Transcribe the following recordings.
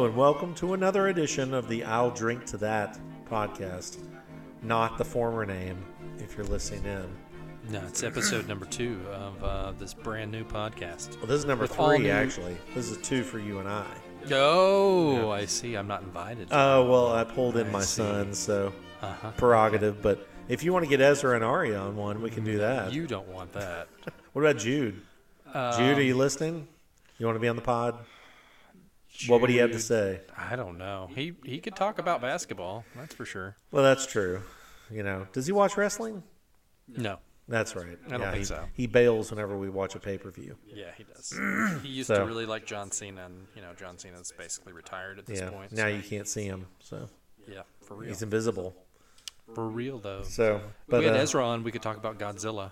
Hello, and welcome to another edition of the I'll Drink to That podcast. Not the former name, if you're listening in. No, it's episode number two of uh, this brand new podcast. Well, this is number With all three, new- actually. This is two for you and I. Oh, I see. I'm not invited. Oh, well, I pulled in I my see. son, so uh-huh. prerogative. But if you want to get Ezra and Ari on one, we can do that. You don't want that. What about Jude? Um, Jude, are you listening? You want to be on the pod? What would he have to say? I don't know. He he could talk about basketball. That's for sure. Well, that's true. You know, does he watch wrestling? No. That's right. I don't yeah, think he, so. He bails whenever we watch a pay per view. Yeah, he does. He used So- to really like John Cena, and you know John Cena's basically retired at this Yeah. point. Now so- you can't see him, so yeah, for real. he's invisible. For real though. So, but we had uh, Ezra on. We could talk about Godzilla.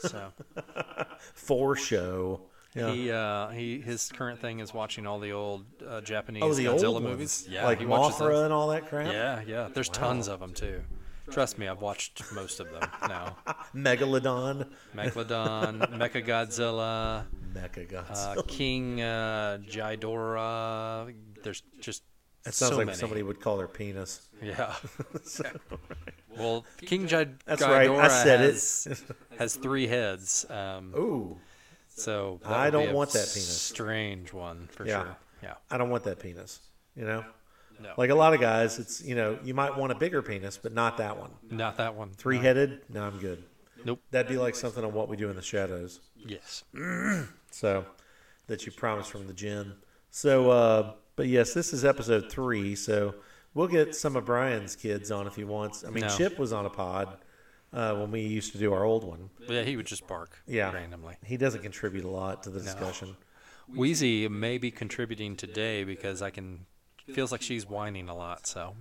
So for show. Yeah. he uh, he his current thing is watching all the old uh, Japanese oh, the Godzilla old movies. ones, Yeah, like he Mothra those. and all that crap. Yeah, yeah. There's tons of them too. Trust me, I've watched most of them now. Megalodon, Megalodon, Mecha Mechagodzilla, Mechagodzilla. uh, King uh, Ghidorah. There's just that sounds so like many. somebody would call her penis. Yeah. well, King Ghid- That's right, I Ghidorah said it. has, has three heads. Um, Ooh, so I don't a want that penis. Strange one for Yeah. sure. Yeah. I don't want that penis. You know, No. like a lot of guys, it's you know you might want a bigger penis, but not that one. Not that one. Three headed? No, I'm good. Nope. That'd be like something on what we do in the shadows. Yes. So that you promised from the gym. So, uh, but yes, this is episode three. So we'll get some of Brian's kids on if he wants. I mean, No. Chip was on a pod uh, when we used to do our old one. Yeah, he would just bark Yeah, randomly. He doesn't contribute a lot to the discussion. Wheezy may be contributing today because I can feels like she's whining a lot. So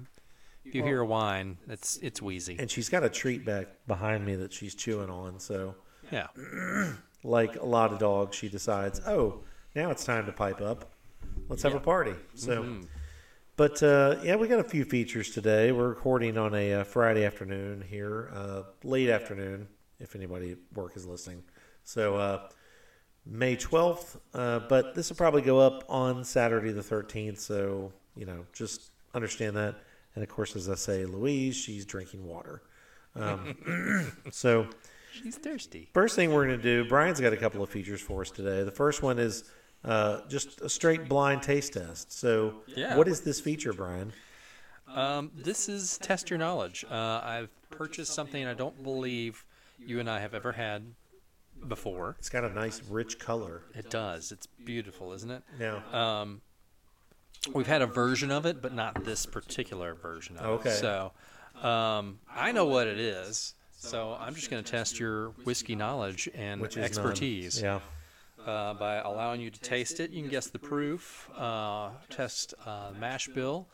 if you hear a whine, it's it's Wheezy. And she's got a treat back behind me that she's chewing on. So, Yeah. like a lot of dogs, she decides, oh, now it's time to pipe up. Let's have a party. So. Mm-hmm. But uh, yeah, we got a few features today. We're recording on a uh, Friday afternoon here, uh, late afternoon, if anybody at work is listening. So uh, May 12th, uh, but this will probably go up on Saturday the 13th. So, you know, just understand that. And of course, as I say, Louise, she's drinking water. Um, so, She's thirsty. First thing we're going to do, Brian's got a couple of features for us today. The first one is uh, just a straight blind taste test. So, Yeah. what is this feature, Brian? Um, this is test your knowledge. Uh, I've purchased something I don't believe you and I have ever had before. It's got a nice, rich color. It does. It's beautiful, isn't it? Yeah. Um, we've had a version of it, but not this particular version of Okay. it. So um, I know what it is. So I'm just going to test your whiskey knowledge and is none. expertise Yeah. Uh, by allowing you to taste it. You can guess the proof, uh, test uh, mash bill,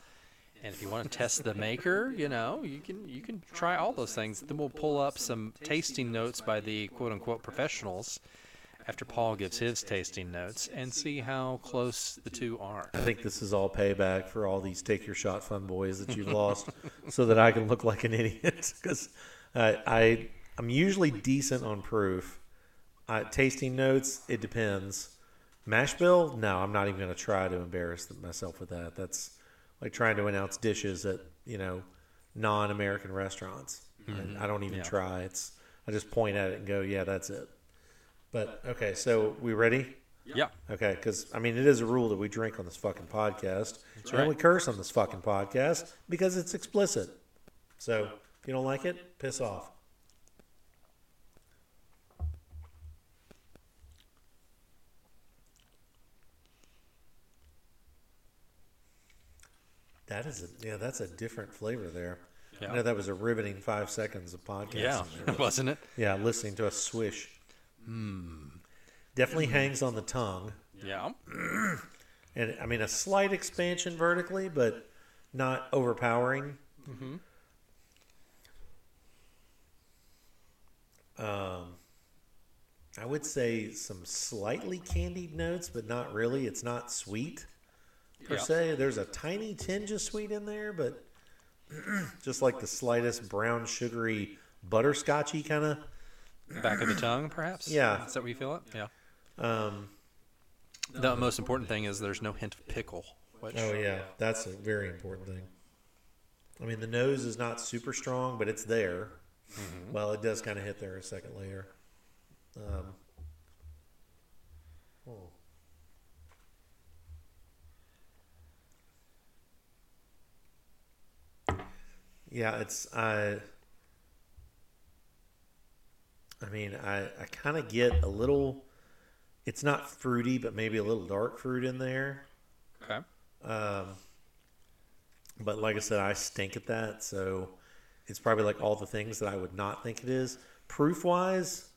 and if you want to test the maker, you know you can you can try all those things. Then we'll pull up some tasting notes by the quote unquote professionals after Paul gives his tasting notes and see how close the two are. I think this is all payback for all these take your shot fun boys that you've lost so that I can look like an idiot. Because I, I'm usually decent on proof. Uh, tasting notes, it depends. Mash bill? No, I'm not even going to try to embarrass myself with that. That's like trying to announce dishes at, you know, non American restaurants. I, I don't even Yeah. try. It's I just point at it and go, yeah, that's it. But okay, so we ready? Yeah. Okay, because I mean, it is a rule that we drink on this fucking podcast, and right. we curse on this fucking podcast because it's explicit. So if you don't like it, piss off. That is a yeah, that's a different flavor there. Yeah. I know that was a riveting five seconds of podcast. Yeah, there. wasn't it? yeah, listening to a swish. Hmm. Definitely hmm. hangs on the tongue. Yeah. And I mean, a slight expansion vertically, but not overpowering. Mm-hmm. Um, I would say some slightly candied notes, but not really. It's not sweet per Yeah. se. There's a tiny tinge of sweet in there, but just like the slightest brown sugary butterscotchy kind of. Back of the tongue, perhaps. Yeah. Is that what you feel it? Yeah. Um, The most important thing is there's no hint of pickle Which, Oh yeah, that's a very important thing. I mean, the nose is not super strong, but it's there. Well, it does kind of hit there a second layer. Um, oh. Yeah, it's I. I mean, I I kind of get a little. It's not fruity, but maybe a little dark fruit in there. Okay. Um, but like I said, I stink at that, so it's probably like all the things that I would not think it is. Proof wise,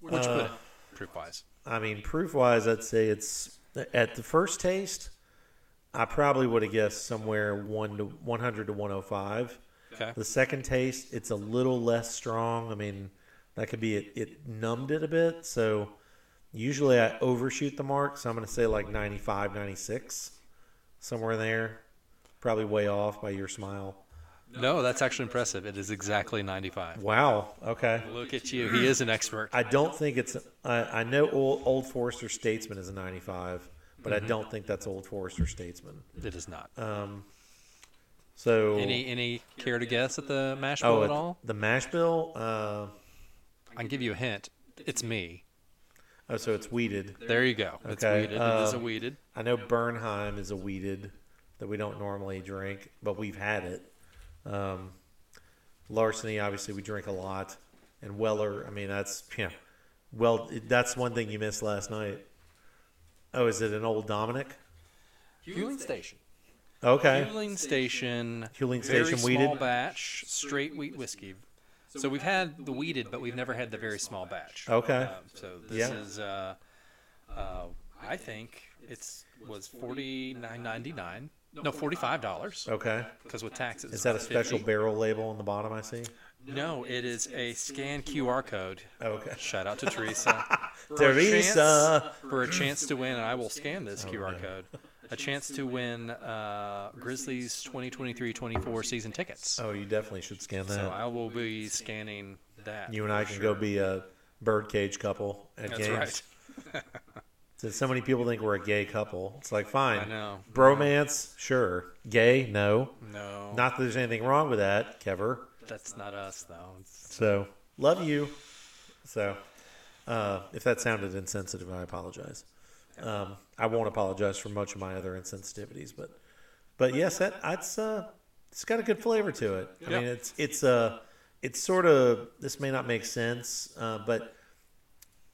Which Uh, proof wise? I mean, proof wise, I'd say it's at the first taste. I probably would have guessed somewhere one to one hundred to one hundred five. Okay. The second taste, it's a little less strong. I mean, that could be it, it numbed it a bit. So usually I overshoot the mark. So I'm going to say like 95, 96, somewhere there. Probably way off by your smile. No, that's actually impressive. It is exactly 95. Wow. Okay. Look at you. He is an expert. I don't think it's. I, I know old, old Forester Statesman is a 95, but I don't think that's Old Forester Statesman. It is not. Um, so Any any care to guess at the mash bill oh, at it- all? the mash bill. Uh, I can give you a hint. It's me. oh, so it's wheated. There you go. It's Okay, wheated. it is a um, wheated. I know Bernheim is a wheated that we don't normally drink, but we've had it. Um, Larceny, obviously, we drink a lot, and Weller. I mean, that's yeah. Well, it- that's one thing you missed last night. Oh, is it an old Dominick? Huling Station. Okay. Huling Station. Huling very Station small wheated? batch, straight wheat whiskey. So we've had the wheated, but we've never had the very small batch. Okay. Um, so this Yeah. is, uh, uh, I think it's was forty nine ninety nine. No, forty five dollars Okay. because with taxes. Is that a special 50. barrel label on the bottom? I see. No, it is a scan QR code. Okay. Shout out to Teresa. For a Teresa. chance- for a chance to win, and I will scan this QR no. code. A chance to win uh, Grizzlies 2023-24 season tickets. Oh, you definitely should scan that. So I will be scanning that. you and I can sure. go be a birdcage couple at That's games. right. So so many people think we're a gay couple. It's like fine. I know. Bromance, sure. Gay, no. No, Not that there's anything wrong with that, Kever. That's not us though. It's, So love you. So uh, if that sounded insensitive, I apologize. Um, I won't apologize for much of my other insensitivities, but but yes, that it's uh, it's got a good flavor to it. I mean, it's it's uh, it's sort of this may not make sense, uh, but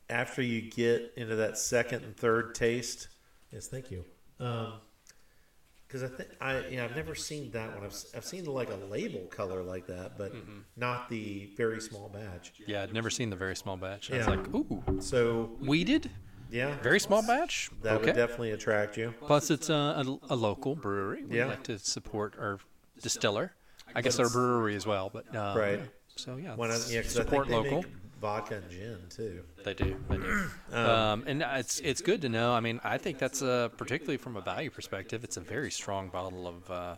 after you get into that second and third taste, yes, thank you. Because I think I yeah I've never seen that one. I've, I've seen like a label color like that, but not the very small batch. yeah, I'd never seen the very small batch. I was like, ooh, So wheated, yeah, very small batch. that okay. would definitely attract you. Plus, it's uh, a, a local brewery. We Yeah. like to support our distiller. I guess our brewery as well, but uh, Right. So yeah, I, yeah, support local. vodka and gin too. They do. They do. um, and it's it's good to know. I mean, I think that's uh, particularly from a value perspective. It's a very strong bottle of uh,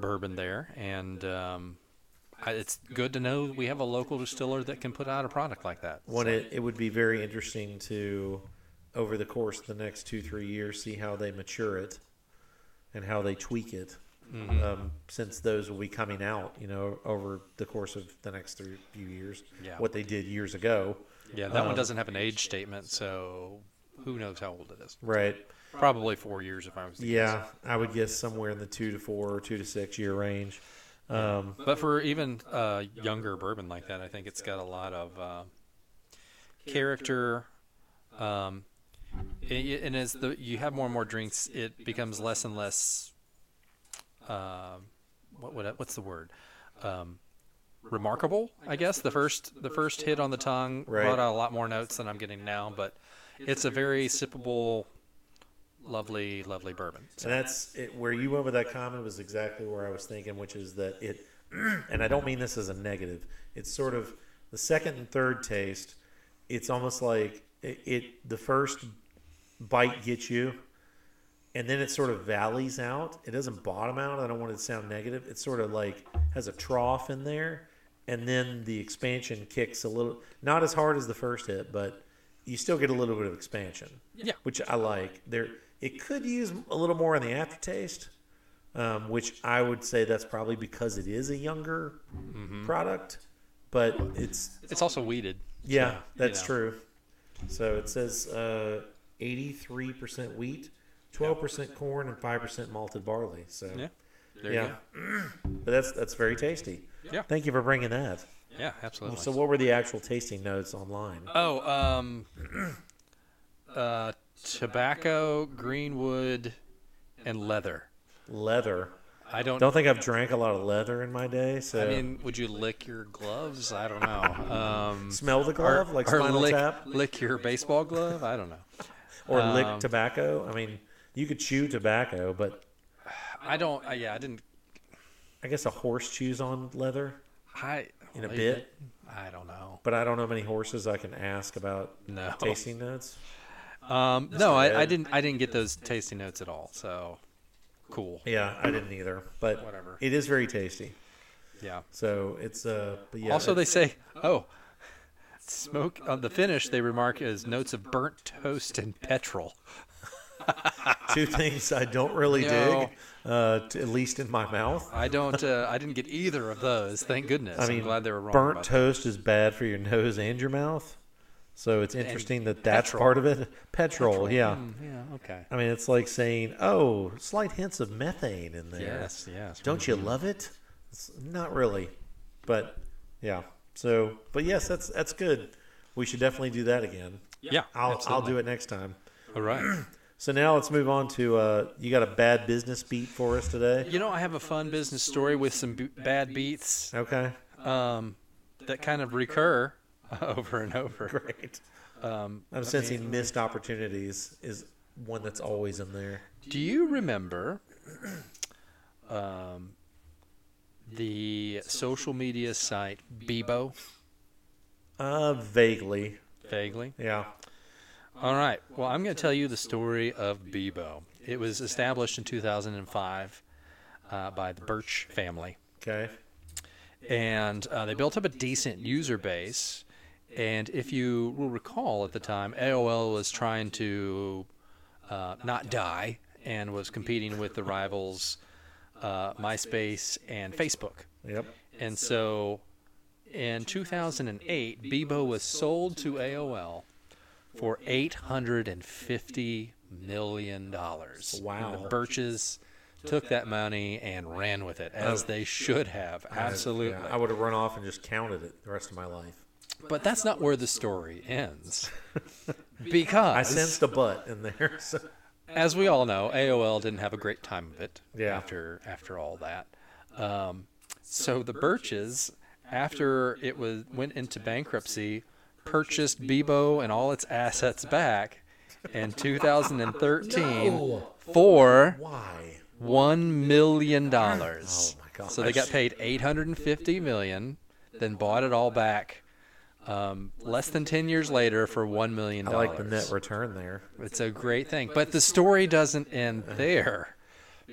bourbon there, and um, I, it's good to know we have a local distiller that can put out a product like that. When it, it would be very interesting to, over the course of the next two three years, see how they mature it, and how they tweak it. Mm-hmm. Um, since those will be coming out, you know, over the course of the next three few years, Yeah. what they did years ago, Yeah, that one um, doesn't have an age statement, so who knows how old it is? right? Probably four years if I was to guess. Yeah, I would guess somewhere in the two to four or two to six year range. Um, But for even uh, younger bourbon like that, I think it's got a lot of uh, character. Um, and as the you have more and more drinks, it becomes less and less. Um, what what what's the word? Um, remarkable, I guess. The first the first hit on the tongue Right. brought out a lot more notes than I'm getting now, but it's a very sippable, lovely, lovely bourbon. And that's it, where you went with that comment was exactly where I was thinking, which is that it, and I don't mean this as a negative. It's sort of the second and third taste. It's almost like it, it the first bite gets you, and then it sort of valleys out. It doesn't bottom out. I don't want it to sound negative. It sort of like has a trough in there, and then the expansion kicks a little, not as hard as the first hit, but you still get a little bit of expansion Yeah. which I like. There, It could use a little more in the aftertaste, um, which I would say that's probably because it is a younger Mm-hmm. product, but it's It's also wheated. yeah, so, that's you know. true. So it says uh, 83% wheat, 12% corn, and 5% malted barley. So Yeah. There yeah, you but that's that's very tasty. Yeah. Thank you for bringing that. Yeah, absolutely. So what were the actual tasting notes online? Oh, um, uh, tobacco, greenwood, and leather. Leather. I don't. Don't think I've drank a lot of leather in my day. So I mean, would you lick your gloves? I don't know. Um, smell the glove like or Spinal lick, Tap, lick your baseball glove? I don't know. or lick um, tobacco. I mean, you could chew tobacco, but I don't. Uh, yeah, I didn't. I guess a horse chews on leather. I In a maybe- bit? I don't know. But I don't know many horses I can ask about No. tasting notes. Um, no, I, I didn't. I didn't get those tasting notes at all. So cool. Yeah, I didn't either. But Whatever. it is very tasty. Yeah. So it's uh. But yeah, also, they say, oh, smoke on the finish. They remark as notes of burnt toast and petrol. Two things I don't really No. dig, uh, t- at least in my mouth. I don't. Uh, I didn't get either of those. Thank goodness. I mean, am glad they were wrong. burnt about toast is bad for your nose and your mouth. So it's interesting that that's petrol. part of it. Petrol, yeah. Mm, yeah. Okay. I mean, it's like saying, "Oh, slight hints of methane in there." Yes. Yes. Don't you love it? It's not really, but yeah. So, but yes, that's that's good. We should definitely do that again. Yeah. I'll I'll do it next time. All right. So now let's move on to uh, you got a bad business beat for us today. You know, I have a fun business story with some b- bad beats Okay, um, that kind of recur over and over. great. Um, I'm sensing missed opportunities is one that's always in there. do you remember um, the social media site Bebo? Uh, vaguely, Vaguely. yeah. All right. Well, I'm going to tell you the story of Bebo. It was established in 2005 uh, by the Birch family. Okay, and uh, they built up a decent user base. And if you will recall, at the time, AOL was trying to uh, not die and was competing with the rivals uh, MySpace and Facebook. yep. And so, in 2008, Bebo was sold to AOL for 850 million dollars. Wow. the Birches took that money and ran with it as Oh. they should have. Absolutely. Yeah, I would have run off and just counted it the rest of my life. But that's not where the story ends. because, I sensed a butt in there. So. as we all know, AOL didn't have a great time of it Yeah. after after all that. Um, so the Birches, after it was went into bankruptcy, purchased Bebo and all its assets back in 2013 for Why? one million dollars. Oh! So they got paid 850 million, then bought it all back. Um, less than 10 years later for one million I dollars. like the net return there. It's a great thing, but the story doesn't end there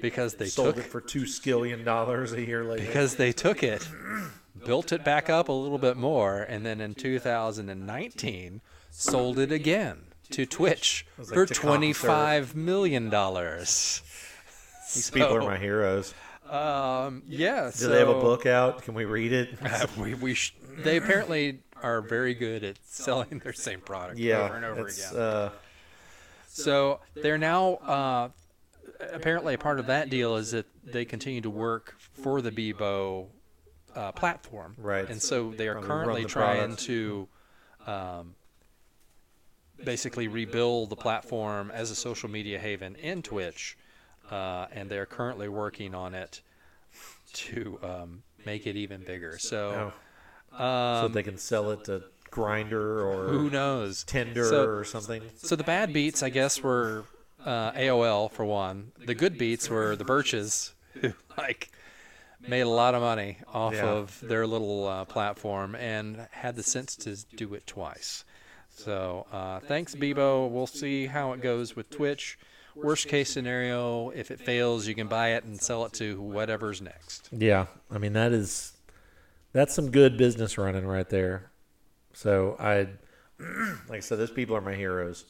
because they Sold took it for two skillion dollars a year later. because they took it, built it back up a little bit more, and then in 2019 sold it again to Twitch like for 25 million dollars. These people are my heroes. Um, yeah. Do so, they have a book out? Can we read it? Uh, we, we sh- they apparently are very good at selling their same product yeah, over and over again. Uh, So they're now uh, apparently a part of that deal is that they continue to work for the Bebo uh, platform, Right. And so they are Probably currently the trying to um, basically rebuild the platform as a social media haven in Twitch, uh, and they're currently working on it to um, make it even bigger. So. oh, so Um, they can sell it to Grindr or who knows? Tinder So- or something. So the bad beats, I guess, were uh, AOL for one. The good beats were the Birches, who like made a lot of money off Yeah. of their little uh, platform and had the sense to do it twice. So uh, thanks, Bebo. We'll see how it goes with Twitch. Worst case scenario, if it fails, you can buy it and sell it to whatever's next. Yeah, I mean that is that's some good business running right there. So I, like I said, those people are my heroes.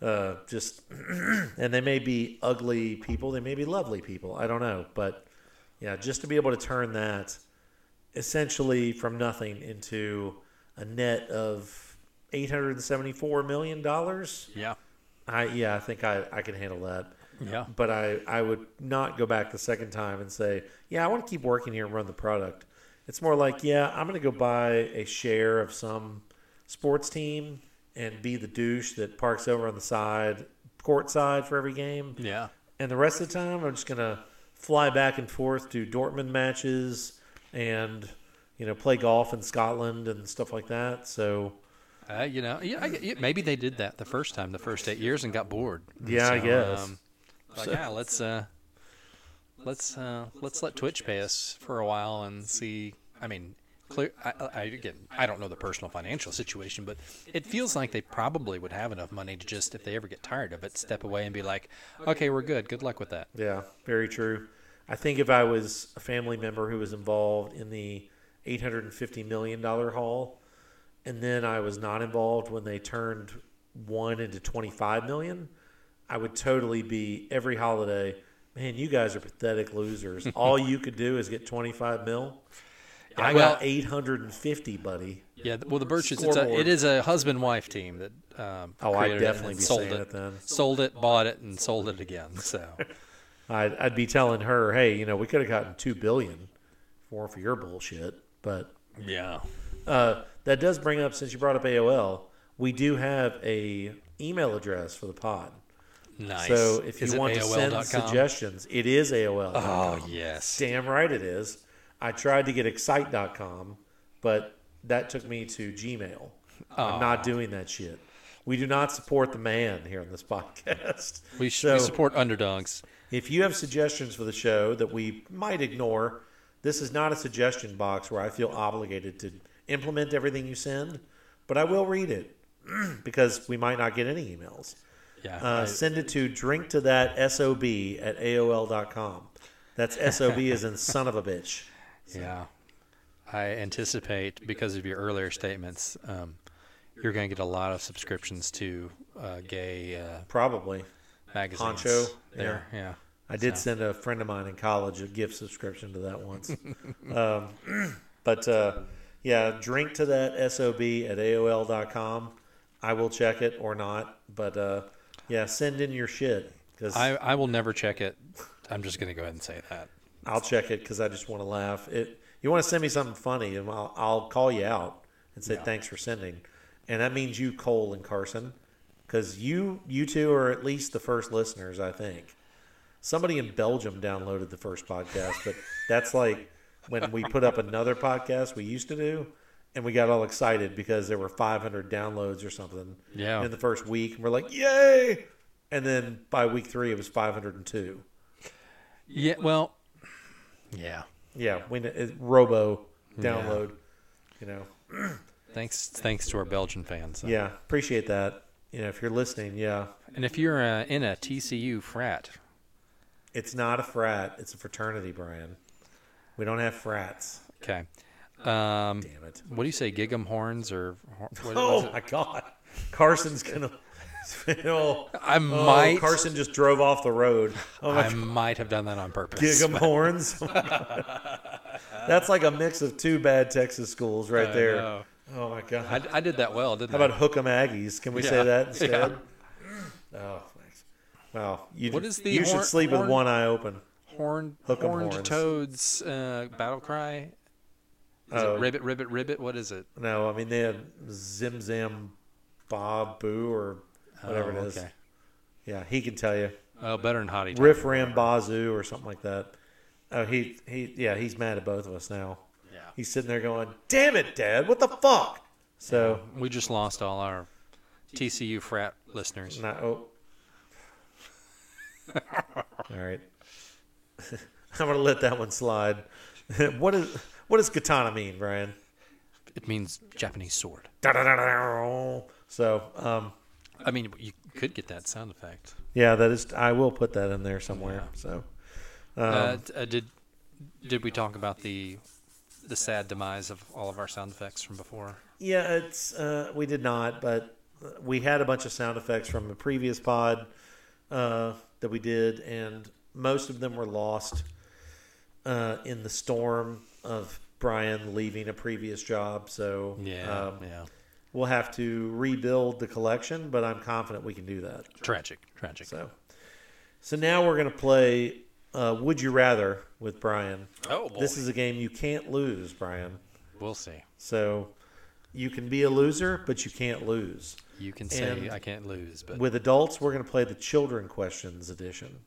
Uh, just and they may be ugly people, they may be lovely people. I don't know, but yeah, just to be able to turn that essentially from nothing into a net of eight hundred and seventy-four million dollars. Yeah. I yeah, I think I I can handle that. Yeah. But I I would not go back the second time and say, yeah, I want to keep working here and run the product. It's more like, yeah, I'm going to go buy a share of some sports team and be the douche that parks over on the side, court side for every game. Yeah. And the rest of the time, I'm just going to fly back and forth to Dortmund matches and, you know, play golf in Scotland and stuff like that. So, Uh, you know, yeah, I, maybe they did that the first time, the first eight years, and got bored. Yeah, I guess. like, So- yeah, let's uh, let's uh, let's let Twitch pay us for a while and see. I mean, clear. I, I again, I don't know the personal financial situation, but it feels like they probably would have enough money to just, if they ever get tired of it, step away and be like, okay, we're good. Good luck with that. Yeah, very true. I think if I was a family member who was involved in the $850 million haul, and then I was not involved when they turned one into 25 million, I would totally be every holiday. Man, you guys are pathetic losers. All you could do is get 25 mil. I well- got 850, buddy. Yeah, well, the Birches, it's a, it is a husband-wife team that. Um, Oh, I'd it definitely be sold saying it. it then. Sold it, bought it, and sold it again. So. I'd, I'd be telling her, hey, you know, we could have gotten 2 billion for for your bullshit, but Yeah. Uh, that does bring up, since you brought up AOL, we do have a email address for the pod. Nice. So if you it want to send AOL.com? suggestions, it is AOL. Oh yes. Damn right it is. I tried to get excite.com, but that took me to Gmail. I'm not doing that shit. We do not support the man here on this podcast. We, So- we support underdogs. If you have suggestions for the show that we might ignore, this is not a suggestion box where I feel obligated to implement everything you send, but I will read it because we might not get any emails. Yeah. Uh, I- send it to drink to that sob at aol.com. That's sob as in son of a bitch. Yeah. I anticipate because of your earlier statements, um, you're going to get a lot of subscriptions to uh, gay uh, Probably. magazines. Poncho, There. Yeah. I did So- send a friend of mine in college a gift subscription to that once. um, but uh, yeah, drink to that SOB at AOL.com. I will check it or not. But uh, yeah, send in your shit because I, I will never check it. I'm just going to go ahead and say that. I'll check it because I just want to laugh. It you want to send me something funny, and I'll, I'll call you out and say thanks for sending, and that means you, Cole and Carson, because you you two are at least the first listeners. I think somebody in Belgium downloaded the first podcast, but that's like when we put up another podcast we used to do, and we got all excited because there were 500 downloads or something Yeah. in the first week, and we're like, yay! And then by week three, it was 502. Yeah. Well, yeah. Yeah, when it, Robo download, you know. Thanks, thanks to our Belgian fans. Yeah, appreciate that. You know, if you're listening, yeah, And if you're uh, in a TCU frat, it's not a frat; it's a fraternity, Brian. We don't have frats. okay. Um, Damn it! what do you say, Gig'em horns or? What, Oh it? my God, Carson's gonna. Oh, I oh, might. Carson just drove off the road. Oh I might have done that on purpose. Gig horns. That's like a mix of two bad Texas schools right I there. know. Oh my God! I, I did that well, didn't How I? How about hook 'em Aggies? Can we say that instead? yeah. Oh, thanks. Well, you, What is the you should horn- sleep with one eye open. horned Hook 'em horned horns. toads uh, battle cry? Is Oh. it ribbit ribbit ribbit? What is it? No, I mean they had Zim Zam Bob Boo or whatever Oh, it is. okay. Yeah, he can tell you. Oh, better than Hottie. Riff Ram Bazoo or something like that. Oh, he he yeah, he's mad at both of us now. Yeah. He's sitting there going, "Damn it, Dad! What the fuck?" So, We just lost all our TCU frat listeners. not oh. All right. I'm gonna let that one slide. what is what does katana mean, Brian? It means Japanese sword. So, um, I mean, you could get that sound effect. yeah, that is. I will put that in there somewhere. So, um, uh, uh, did did we talk about the the sad demise of all of our sound effects from before? yeah, it's uh, we did not, but we had a bunch of sound effects from a previous pod uh, that we did, and most of them were lost uh, in the storm of Brian leaving a previous job. So Yeah, um, yeah. We'll have to rebuild the collection, but I'm confident we can do that. Tragic, tragic. So, so now we're going to play uh, Would You Rather with Brian. oh boy, This is a game you can't lose, Brian. we'll see. So you can be a loser, but you can't lose. You can say And I can't lose, but With adults, we're going to play the children questions edition.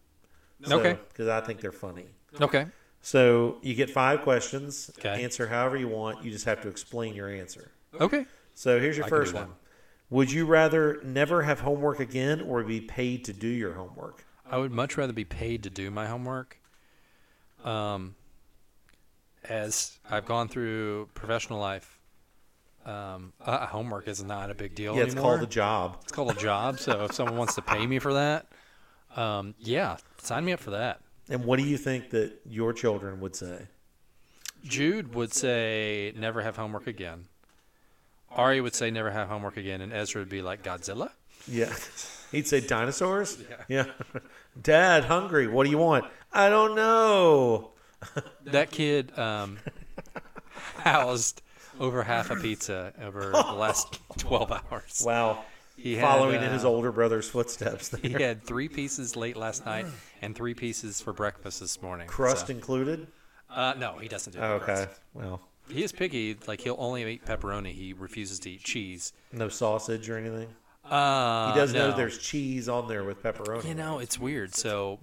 Okay. Because I think they're funny. okay. So you get five questions. Okay. Answer however you want. You just have to explain your answer. Okay. So here's your I first one. Would you rather never have homework again or be paid to do your homework? I would much rather be paid to do my homework. Um, as I've gone through professional life, um, uh, homework is not a big deal yeah, it's anymore. called a job. it's called a job. So if someone wants to pay me for that, um, yeah, sign me up for that. And what do you think that your children would say? Jude would say never have homework again. Ari would say never have homework again, and Ezra would be like Godzilla. Yeah. He'd say dinosaurs? Yeah. Dad, hungry. What do you want? I don't know. That kid um, housed over half a pizza over the last 12 hours. Wow. He had, Following in uh, his older brother's footsteps. He had three pieces late last night and three pieces for breakfast this morning. Crust so- included? uh, no, he doesn't do Okay. crust. Well, He is picky. Like he'll only eat pepperoni. He refuses to eat cheese. no sausage or anything? Uh, He does no. know there's cheese on there with pepperoni. You know, it's weird. So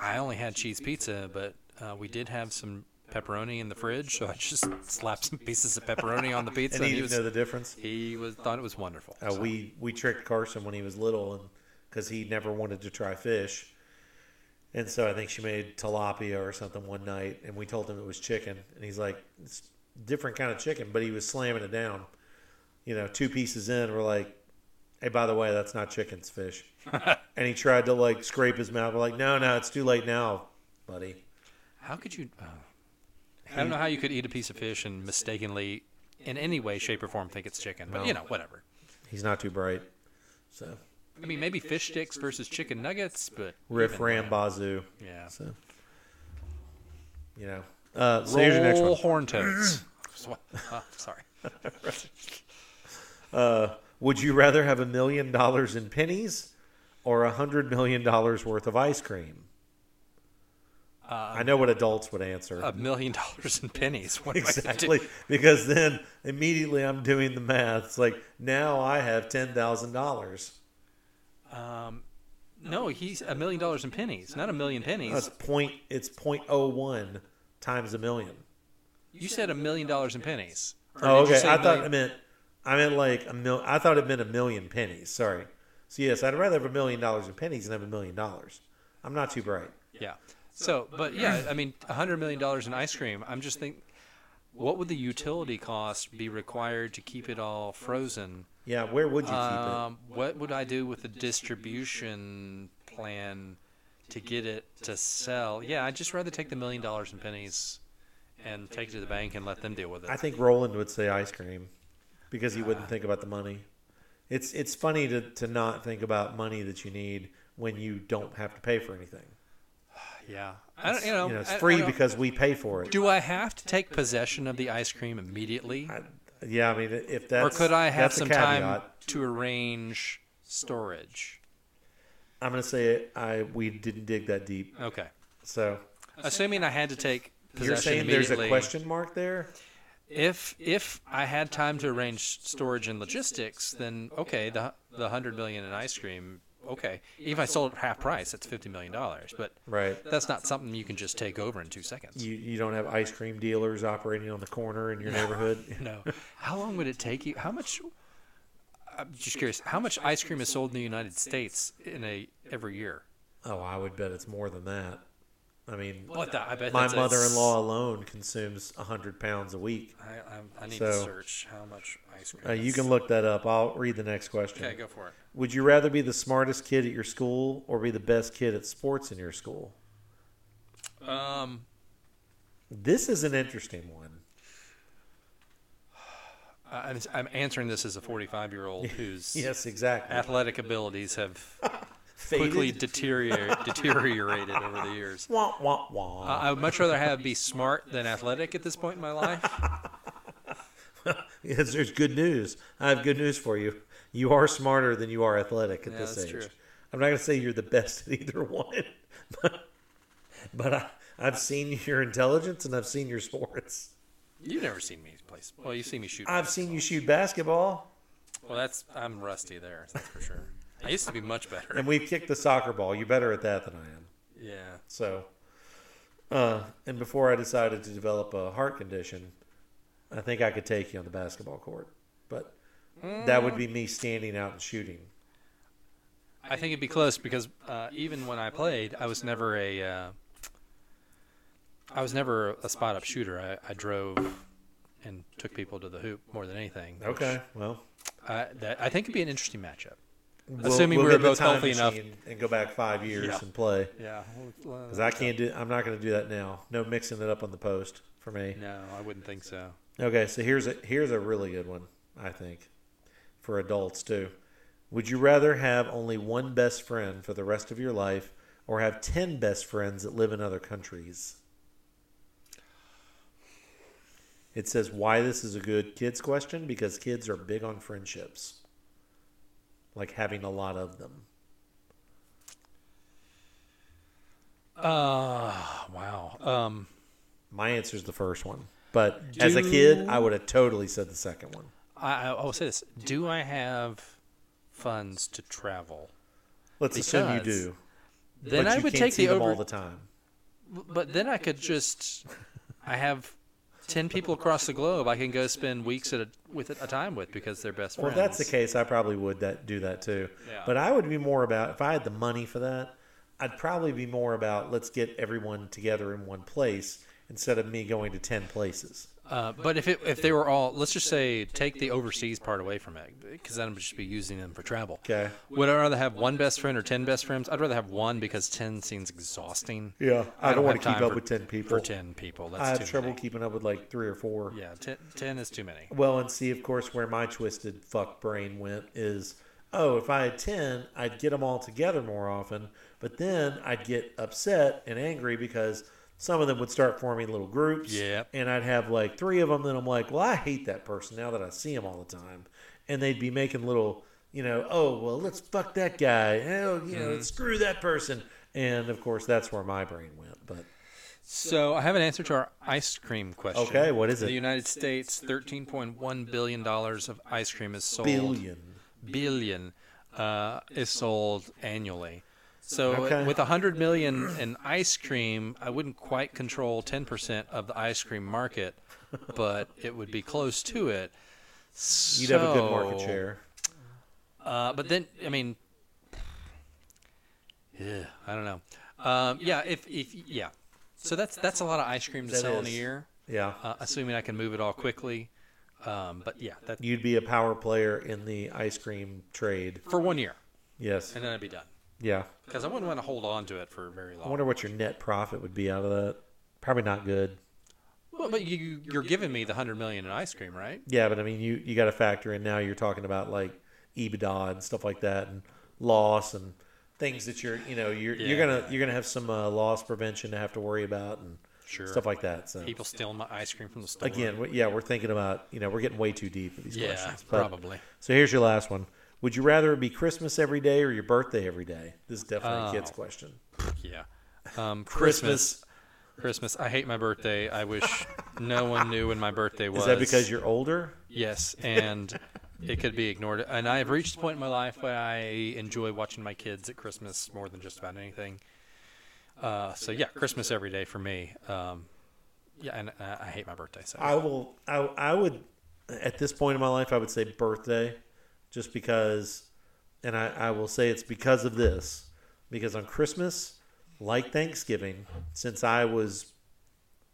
I only had cheese pizza, but uh, we did have some pepperoni in the fridge, so I just slapped some pieces of pepperoni on the pizza. and he he didn't was know the difference? he was thought it was wonderful. Uh, we we tricked Carson when he was little, and because he never wanted to try fish, and so I think she made tilapia or something one night, and we told him it was chicken, and he's like, "It's different kind of chicken," but he was slamming it down. You know, two pieces in, we're like, "Hey, by the way, that's not chicken, it's fish," and he tried to like scrape his mouth. We're like, "No, no, it's too late now, buddy." How could you? Uh, I don't know how you could eat a piece of fish and mistakenly, in any way, shape, or form, think it's chicken. But you know, whatever. He's not too bright, so I mean, maybe fish sticks versus chicken nuggets, but riff even ram bazoo. Yeah. So, you know. Uh, so here's your next one. Horn toads. Oh, sorry. Uh, would you rather have a million dollars in pennies or a hundred million dollars worth of ice cream? I know what adults would answer. A million dollars in pennies. What am I gonna do? exactly, because then immediately I'm doing the math. It's like now I have ten thousand dollars. Um, no, he's a million dollars in pennies, not a million pennies. That's point. It's point oh one times a million. You said a million dollars in pennies. Or Oh, did you okay. say I a thought million- it meant. I meant like a mil. I thought it meant a million pennies. Sorry. So yes, I'd rather have a million dollars in pennies than have a million dollars. I'm not too bright. Yeah. So, but yeah, I mean, a hundred million dollars in ice cream. I'm just thinking, what would the utility cost be required to keep it all frozen? Yeah, where would you keep it? Um, what would I do with the distribution plan to get it to sell? Yeah, I'd just rather take the million dollars in pennies and take it to the bank and let them deal with it. I think Roland would say ice cream because he wouldn't think about the money. It's it's funny to, to not think about money that you need when you don't have to pay for anything. yeah, I don't, you know, You know, it's free because we pay for it. Do I have to take possession of the ice cream immediately, I, yeah, I mean, if that's or could I have some caveat. time to arrange storage? I'm going to say I we didn't dig that deep. Okay, So assuming I had to take you're saying there's a question mark there? If if I had time to arrange storage and logistics, then okay, the the hundred million in ice cream, okay. If I sold it at half price, that's fifty million dollars. But Right. that's not something you can just take over in two seconds. You you don't have ice cream dealers operating on the corner in your neighborhood. No. How long would it take you? How much? I'm just curious. How much ice cream is sold in the United States in a every year? Oh, I would bet it's more than that. I mean, What the? I bet my mother-in-law alone consumes hundred pounds a week. I, I, I need to So- search how much ice cream. Uh, you can look that up. I'll read the next question. Okay, go for it. Would you rather be the smartest kid at your school or be the best kid at sports in your school? Um, This is an interesting one. I'm, I'm answering this as a 45 year old whose Yes, exactly. athletic abilities have Faded. quickly deteriorate, deteriorated over the years. Wah, wah, wah. Uh, I would much rather have be smart than athletic at this point in my life. Yes, there's good news. I have good news for you. You are smarter than you are athletic at Yeah, this that's age. true. I'm not going to say you're the best at either one, but, but I, I've seen your intelligence and I've seen your sports. You've never seen me play. s- Well, you've seen me shoot. I've seen you shoot basketball, Well, that's I'm rusty there. That's for sure. I used to be much better. and we've kicked the soccer ball. You're better at that than I am. Yeah. So, uh, and before I decided to develop a heart condition, I think I could take you on the basketball court, but that would be me standing out and shooting. I think it'd be close because uh, even when I played, I was never a uh, I was never a spot up shooter. I, I drove and took people to the hoop more than anything. which Okay, well, I, that, I think it'd be an interesting matchup. we'll, Assuming we'll we were both time healthy enough. and go back five years Yeah. and play. Yeah, Because I can't do. I'm not going to do that now. No mixing it up on the post for me. No, I wouldn't think so. Okay, so here's a here's a really good one. I think for adults too. Would you rather have only one best friend for the rest of your life, or have ten best friends that live in other countries? It says why this is a good kids question because kids are big on friendships, like having a lot of them. Uh, wow. Um, My answer is the first one, but as a kid, I would have totally said the second one. I, I will say this: Do I have funds to travel? Let's assume you do. Then I would take the them over. all the time. But then I could just, I have ten people across the globe I can go spend weeks at a with a time with because they're best friends. Well, friends. if that's the case, I probably would that do that too. Yeah. But I would be more about if I had the money for that. I'd probably be more about let's get everyone together in one place instead of me going to ten places. Uh, but if it, if they were all, let's just say, take the overseas part away from it, because then I'm just be using them for travel. Okay. Would I rather have one best friend or ten best friends? I'd rather have one because ten seems exhausting. Yeah, I, don't, want to keep up for- with ten people. For ten people, that's I have too trouble many. keeping up with like three or four. Yeah, ten, 10 is too many. Well, and see, of course, where my twisted fuck brain went is, oh, if I had 10, I'd get them all together more often, but then I'd get upset and angry because some of them would start forming little groups. Yep. And I'd have like three of them that I'm like, well, I hate that person now that I see him all the time. And they'd be making little, you know, oh, well, let's fuck that guy. Oh, you know, Mm-hmm. screw that person. And of course, that's where my brain went. But So I have an answer to our ice cream question. Okay, what is it? The United States, thirteen point one billion dollars of ice cream is sold. billion. billion uh, is sold annually. So Okay. with a hundred million in ice cream, I wouldn't quite control ten percent of the ice cream market, but it would be close to it. You'd have a good market share. Uh, but then, I mean, yeah, I don't know. Um, yeah, if if yeah, so that's that's a lot of ice cream to That sell in a year, Yeah. uh, assuming I can move it all quickly. Um, but yeah, that You'd be a power player in the ice cream trade. for one year, Yes. and then I'd be done. Yeah. Because I wouldn't want to hold on to it for very long. I wonder what your net profit would be out of that. Probably not good. Well, but you you're giving me the hundred million in ice cream, right? Yeah, but I mean, you you got to factor in now. You're talking about like EBITDA and stuff like that, and loss and things that you're you know you're you're gonna you're gonna have some uh, loss prevention to have to worry about and Sure. stuff like that. So People stealing my ice cream from the store. again, yeah, we're thinking about you know we're getting way too deep with these yeah, questions. But- probably. So here's your last one. Would you rather it be Christmas every day or your birthday every day? This is definitely a kid's Oh. question. Yeah. Um, Christmas. Christmas. I hate my birthday. I wish no one knew when my birthday was. Is that because you're older? Yes, and it could be ignored. And I have reached a point in my life where I enjoy watching my kids at Christmas more than just about anything. Uh, so yeah, Christmas every day for me. Um, yeah, and uh, I hate my birthday. So I will. I, I would. At this point in my life, I would say birthday, just because, and I, I will say it's because of this. Because on Christmas, like Thanksgiving, since I was,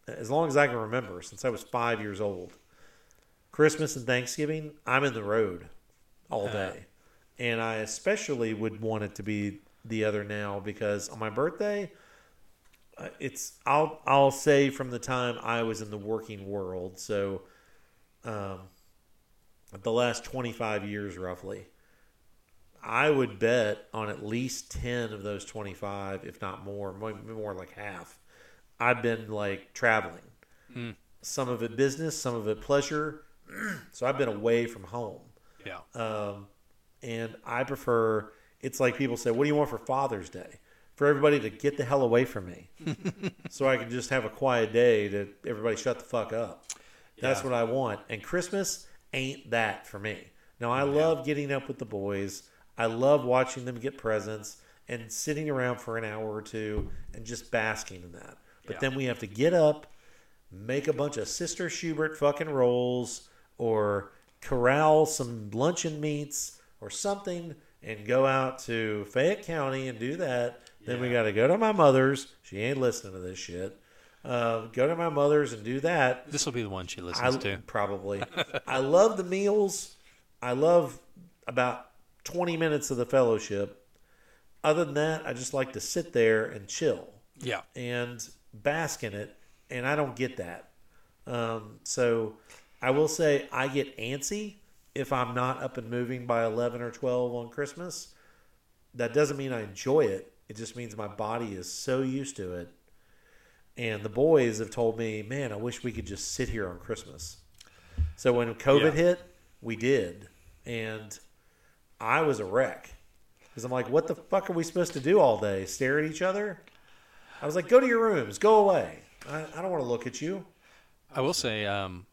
as long as I can remember, since I was five years old, Christmas and Thanksgiving, I'm in the road all day, and I especially would want it to be the other now because on my birthday, uh, it's I'll I'll say from the time I was in the working world. So, um, the last 25 years roughly, I would bet on at least 10 of those 25, if not more, mo- more like half. I've been like traveling. Some of it business, some of it pleasure. so I've been away from home. Yeah. Um, and I prefer, it's like people say, what do you want for Father's Day? For everybody to get the hell away from me. so I can just have a quiet day to everybody shut the fuck up. That's Yeah. what I want. And Christmas ain't that for me. Now, I love getting up with the boys. I love watching them get presents and sitting around for an hour or two and just basking in that. But Yeah. then we have to get up, make a bunch of Sister Schubert fucking rolls or corral some luncheon meats or something and go out to Fayette County and do that. Then we got to go to my mother's. She ain't listening to this shit. Uh, go to my mother's and do that. This will be the one she I listens to. probably. I love the meals. I love about 20 minutes of the fellowship. Other than that, I just like to sit there and chill Yeah. and bask in it, and I don't get that. Um, so I will say I get antsy if I'm not up and moving by 11 or 12 on Christmas. That doesn't mean I enjoy it. It just means my body is so used to it. And the boys have told me, man, I wish we could just sit here on Christmas. So when COVID Yeah. hit, we did. And I was a wreck. Because I'm like, what the fuck are we supposed to do all day? Stare at each other? I was like, go to your rooms, go away. I, I don't want to look at you. I will say, um,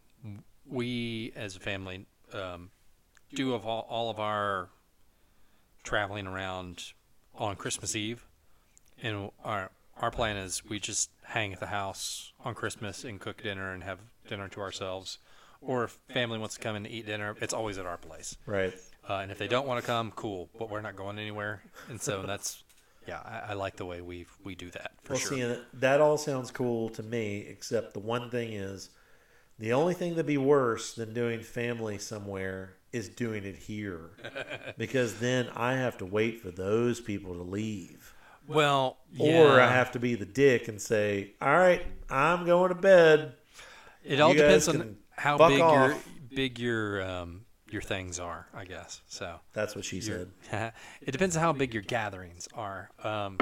we as a family um, do of all, all of our traveling around on Christmas Eve, and our our plan is we just hang at the house on Christmas and cook dinner and have dinner to ourselves. Or if family wants to come and eat dinner, it's always at our place. Right. Uh, and if they don't want to come, cool, but we're not going anywhere. And so that's, yeah, I, I like the way we we do that for well, sure. see, that all sounds cool to me, except the one thing is the only thing that'd be worse than doing family somewhere is doing it here. because then I have to wait for those people to leave. Well, Or yeah. I have to be the dick and say, all right, I'm going to bed. It all You depends on how big your big your um, your things are, I guess. So That's what she your- said. it depends on how big your gatherings are. Um,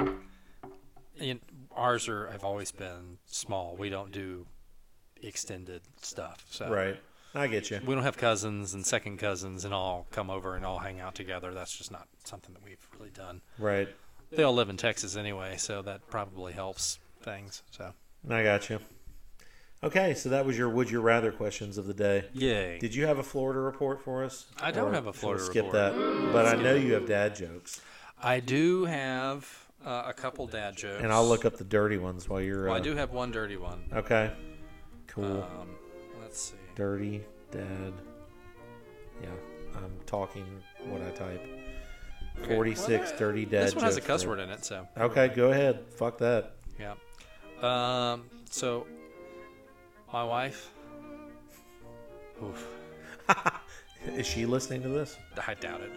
and ours are have always been small. We don't do extended stuff. So Right. I get you. we don't have cousins and second cousins and all come over and all hang out together. That's just not something that we've really done. Right. They all live in Texas anyway, so that probably helps things. So I got you. Okay, so that was your would you rather questions of the day. yay! Did you have a Florida report for us? I don't Or have a Florida skip report. that, but I know you have dad jokes, I do have uh, a couple dad jokes, and I'll look up the dirty ones while you're. Well, uh, I do have one dirty one. Okay. Cool. Um, let's see. dirty dad. Yeah, I'm talking what I type. Okay. 46 Well, dirty dad. This one has a cuss word in it, so Okay, go ahead. Fuck that. yeah. Um, so my wife. Oof, Is she listening to this? I doubt it.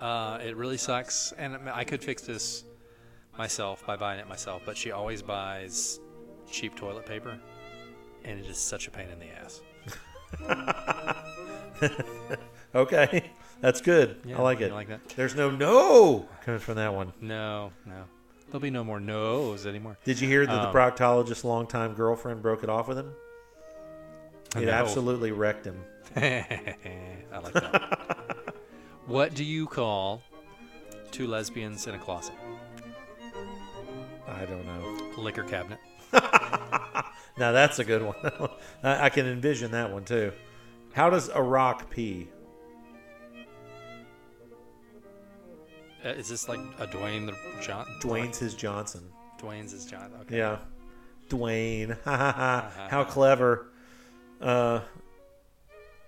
Uh, it really sucks, and I could fix this myself by buying it myself. But she always buys cheap toilet paper, and it is such a pain in the ass. Okay, that's good. Yeah, I like it. like that? There's no no coming from that one. No, no. There'll be no more no's anymore. Did you hear that Um, the proctologist's longtime girlfriend broke it off with him? It No. absolutely wrecked him. I like that. what do you call two lesbians in a closet? I don't know. Liquor cabinet. Now that's a good one. I can envision that one too. How does a rock pee? Uh, is this like a Dwayne the John? Dwayne's his Johnson. Dwayne's his John. Okay. Yeah. Dwayne. Ha. How clever. Uh,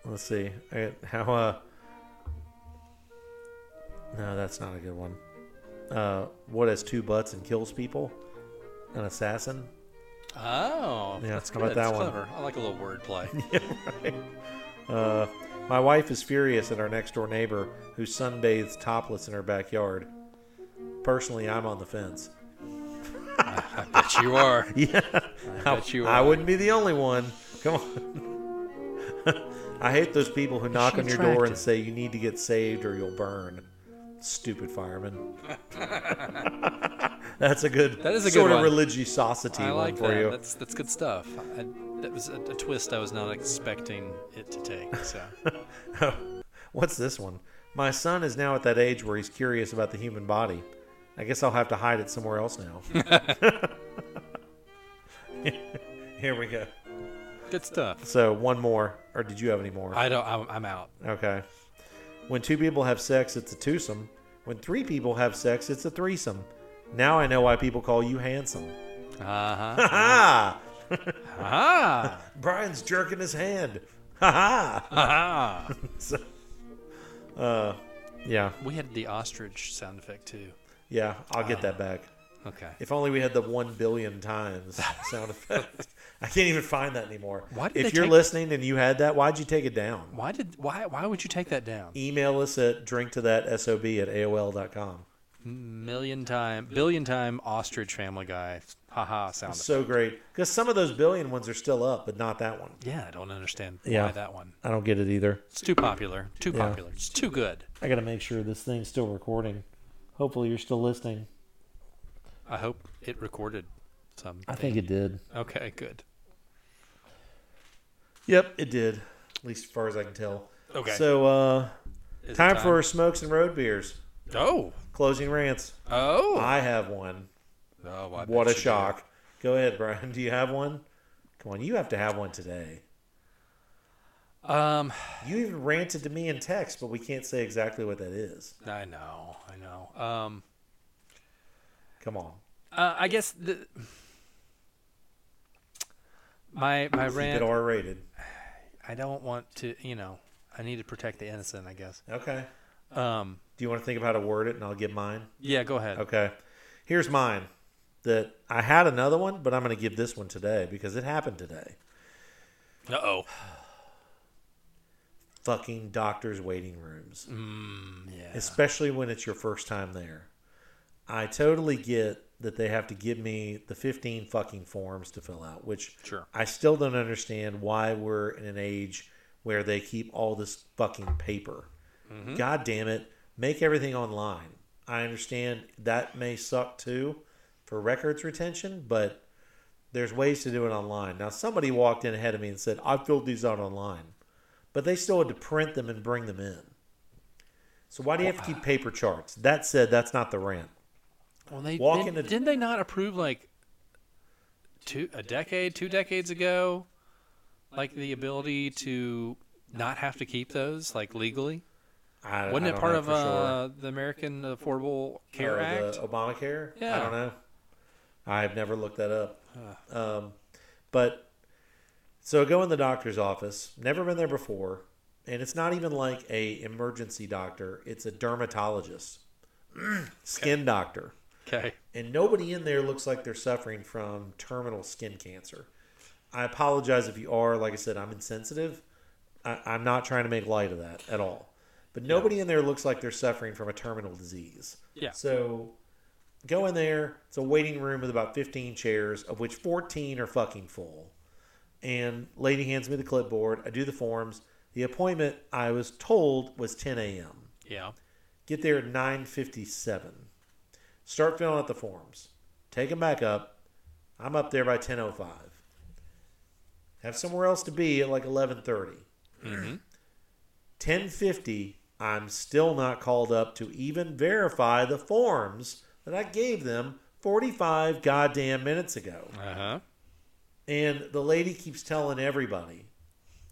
let's see. I- How, uh, no, that's not a good one. Uh, what has two butts and kills people? An assassin? Oh, Yeah, that's how good. about that That's one? clever. I like a little wordplay. right. Uh, my wife is furious at our next door neighbor who sunbathes topless in her backyard. Personally, I'm on the fence. I bet you are. Yeah, I, bet you are. I wouldn't be the only one. Come on. I hate those people who knock on your door and say you need to get saved or you'll burn. Stupid fireman. That's a good. That is a good sort of one. religiosity I one like for that. you. That's that's good stuff. I, that was a, a twist I was not expecting it to take. So What's this one? My son is now at that age where he's curious about the human body. I guess I'll have to hide it somewhere else now. Here we go. good stuff. So one more, or did you have any more? I don't. I'm, I'm out. Okay. When two people have sex, it's a twosome. When three people have sex, it's a threesome. Now I know why people call you handsome. Uh huh. Ha ha! ah. Brian's jerking his hand. Ha ha! Ah. So, uh, yeah, We had the ostrich sound effect too. yeah, I'll get that back. Okay. If only we had the one billion times sound effect. I can't even find that anymore. Why did if they you're take- listening and you had that, why'd you take it down? Why did why why would you take that down? Email us at drinktothatsob at AOL.com. Million time, billion time ostrich Family Guy. Haha. Sound. effect. So great. Because some of those billion ones are still up, but not that one. Yeah, I don't understand Yeah. why that one. I don't get it either. It's too popular. Too Yeah. popular. It's too good. I got to make sure this thing's still recording. Hopefully, you're still listening. I hope it recorded some. I think it did. Okay, good. Yep, it did. At least as far as I can tell. Okay. So, uh, it time, for smokes and road beers. Oh. Closing rants. Oh. I have one. Oh I What a shock. Go ahead, Brian. Do you have one? Come on, you have to have one today. Um, You even ranted to me in text, but we can't say exactly what that is. I know, I know. Um, Come on. uh, I guess the my my Keep it rant. R rated. I don't want to, you know. I need to protect the innocent. I guess. Okay. Um, Do you want to think of how to word it and I'll give mine? yeah, go ahead. Okay. Here's mine. That I had another one, but I'm going to give this one today because it happened today. Uh oh. Fucking doctors' waiting rooms. Mm, yeah. especially when it's your first time there. I totally get that they have to give me the 15 fucking forms to fill out, which Sure. I still don't understand why we're in an age where they keep all this fucking paper. God damn it, make everything online. I understand that may suck too for records retention, but there's ways to do it online. Now, somebody walked in ahead of me and said, I filled these out online, but they still had to print them and bring them in. So why do you have to keep paper charts? That said, that's not the rant. Well, they Walk didn't, into- didn't they not approve like two a decade, two decades ago, like the ability to not have to keep those like legally? I, Wasn't I it part of sure. uh, the American Affordable Care Oh, Act? Obamacare? I Yeah. don't know. I've never looked that up. Um, but so I go in the doctor's office. Never been there before, and it's not even like a emergency doctor. It's a dermatologist, skin doctor, Okay. and nobody in there looks like they're suffering from terminal skin cancer. I apologize if you are. Like I said, I'm insensitive. I, I'm not trying to make light of that at all. But nobody in there looks like they're suffering from a terminal disease. Yeah. So go in there. It's a waiting room with about 15 chairs, of which 14 are fucking full. And lady hands me the clipboard. I do the forms. The appointment I was told was 10 a.m. Yeah. Get there at 9:57. Start filling out the forms. Take them back up. I'm up there by 10:05. Have somewhere else to be at like 11:30. Mm-hmm. 10:50. I'm still not called up to even verify the forms that I gave them 45 goddamn minutes ago. Uh huh. And the lady keeps telling everybody,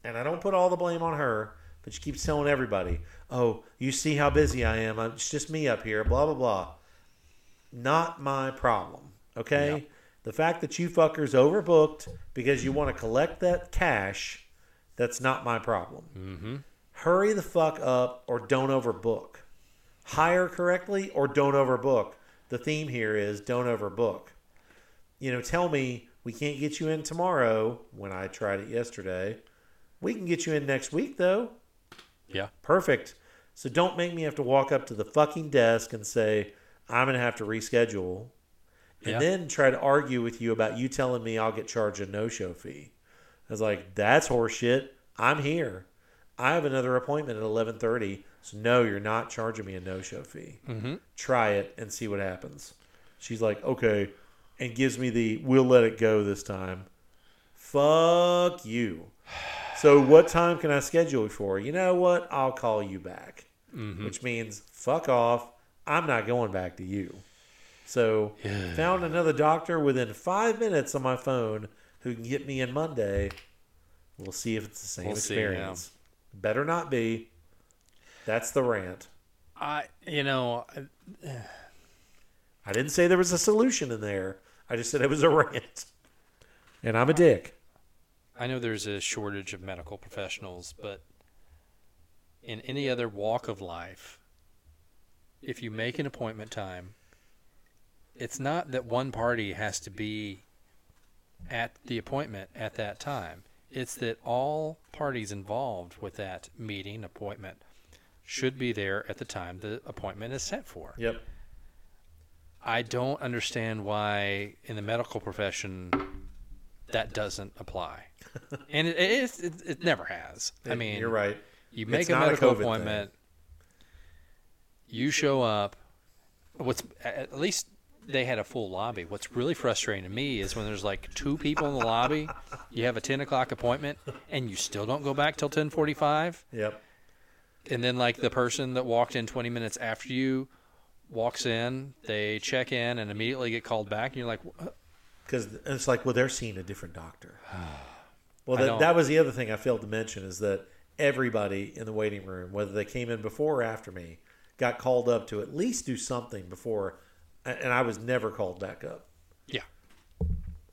and I don't put all the blame on her, but she keeps telling everybody, oh, you see how busy I am. It's just me up here, blah, blah, blah. Not my problem, okay? Yep. The fact that you fuckers overbooked because you want to collect that cash, that's not my problem. Mm-hmm. Hurry the fuck up or don't overbook. Hire correctly or don't overbook. The theme here is don't overbook. You know, tell me we can't get you in tomorrow when I tried it yesterday. We can get you in next week though. Yeah. Perfect. So don't make me have to walk up to the fucking desk and say, I'm going to have to reschedule. And Yeah. then try to argue with you about you telling me I'll get charged a no show fee. I was like, that's horseshit. I'm here. I have another appointment at 11:30. So no, you're not charging me a no-show fee. Mm-hmm. Try it and see what happens." She's like, "Okay," and gives me the "We'll let it go this time." Fuck you. So what time can I schedule you for? You know what? I'll call you back. Mm-hmm. Which means fuck off. I'm not going back to you. So found another doctor within five minutes on my phone who can get me in Monday. We'll see if it's the same We'll yeah. experience. Better not be. That's the rant. I, you know, I- I didn't say there was a solution in there. I just said it was a rant. And I'm a dick. I know there's a shortage of medical professionals, but in any other walk of life, if you make an appointment time, it's not that one party has to be at the appointment at that time. It's that all parties involved with that meeting appointment should be there at the time the appointment is set for. Yep. I don't understand why in the medical profession that doesn't apply, and it it, it, it never has. I mean, you're right. You make It's a not a medical thing. appointment. You show up. What's at least they had a full lobby. What's really frustrating to me is when there's like two people in the lobby. You have a ten o'clock appointment, and you still don't go back till ten forty-five. Yep. And then like the person that walked in 20 minutes after you walks in, they check in and immediately get called back and you're like Because it's like, well, they're seeing a different doctor. Well, that, that was the other thing I failed to mention is that everybody in the waiting room, whether they came in before or after me, got called up to at least do something before, and I was never called back up. yeah.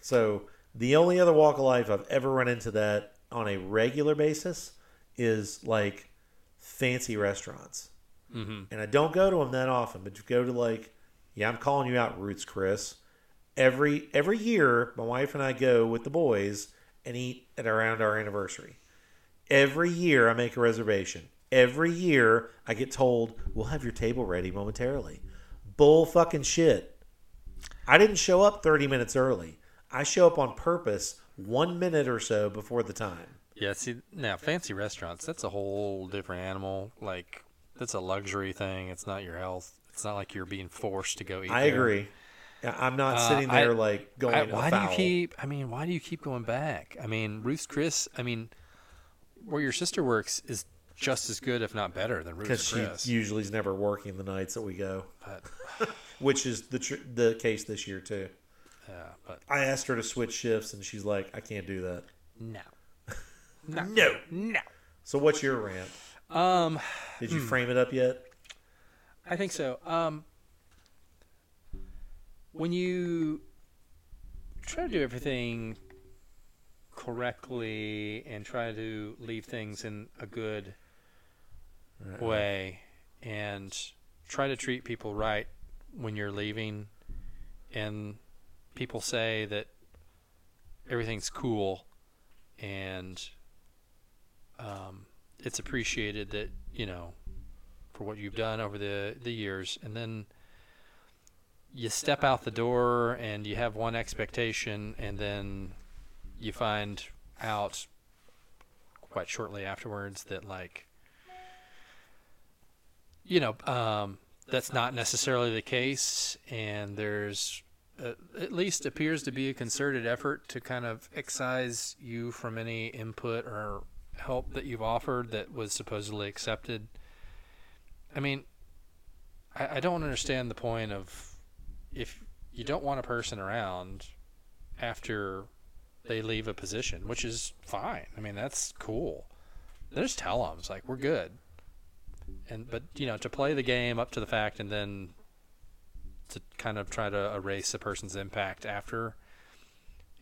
So the only other walk of life I've ever run into that on a regular basis is like fancy restaurants. Mm-hmm. And I don't go to them that often, but you go to like, yeah, I'm calling you out, Ruth's Chris. Every every year, my wife and I go with the boys and eat at around our anniversary. Every year, I make a reservation. Every year, I get told we'll have your table ready momentarily. Bull fucking shit. I didn't show up 30 minutes early. I show up on purpose one minute or so before the time. Yeah, see now fancy restaurants, that's a whole different animal. Like that's a luxury thing. It's not your health. It's not like you're being forced to go eat. I there. agree. I- I'm not Uh, sitting I- there like going. I, why do you keep? I mean, why do you keep going back? I mean, Ruth's Chris. I mean, where your sister works is just as good, if not better, than because Ruth's she Chris. usually is never working the nights that we go, but, which is the tr- the case this year too. yeah, but I asked her to switch shifts, and she's like, "I can't do that." no, no, No. no. So, what's your rant? Um, Did you frame it up yet? I think so. Um, when you try to do everything correctly and try to leave things in a good way and try to treat people right when you're leaving and people say that everything's cool and um, it's appreciated that you know for what you've done over the the years. And then you step out the door and you have one expectation and then you find out quite shortly afterwards that like you know um, that's not necessarily the case. And there's uh, at least appears to be a concerted effort to kind of excise you from any input or help that you've offered that was supposedly accepted I mean, I, I don't understand the point of if you don't want a person around after they leave a position, which is fine. I mean, that's cool. Then just tell them, it's like we're good. And but you know, to play the game up to the fact, and then to kind of try to erase a person's impact after,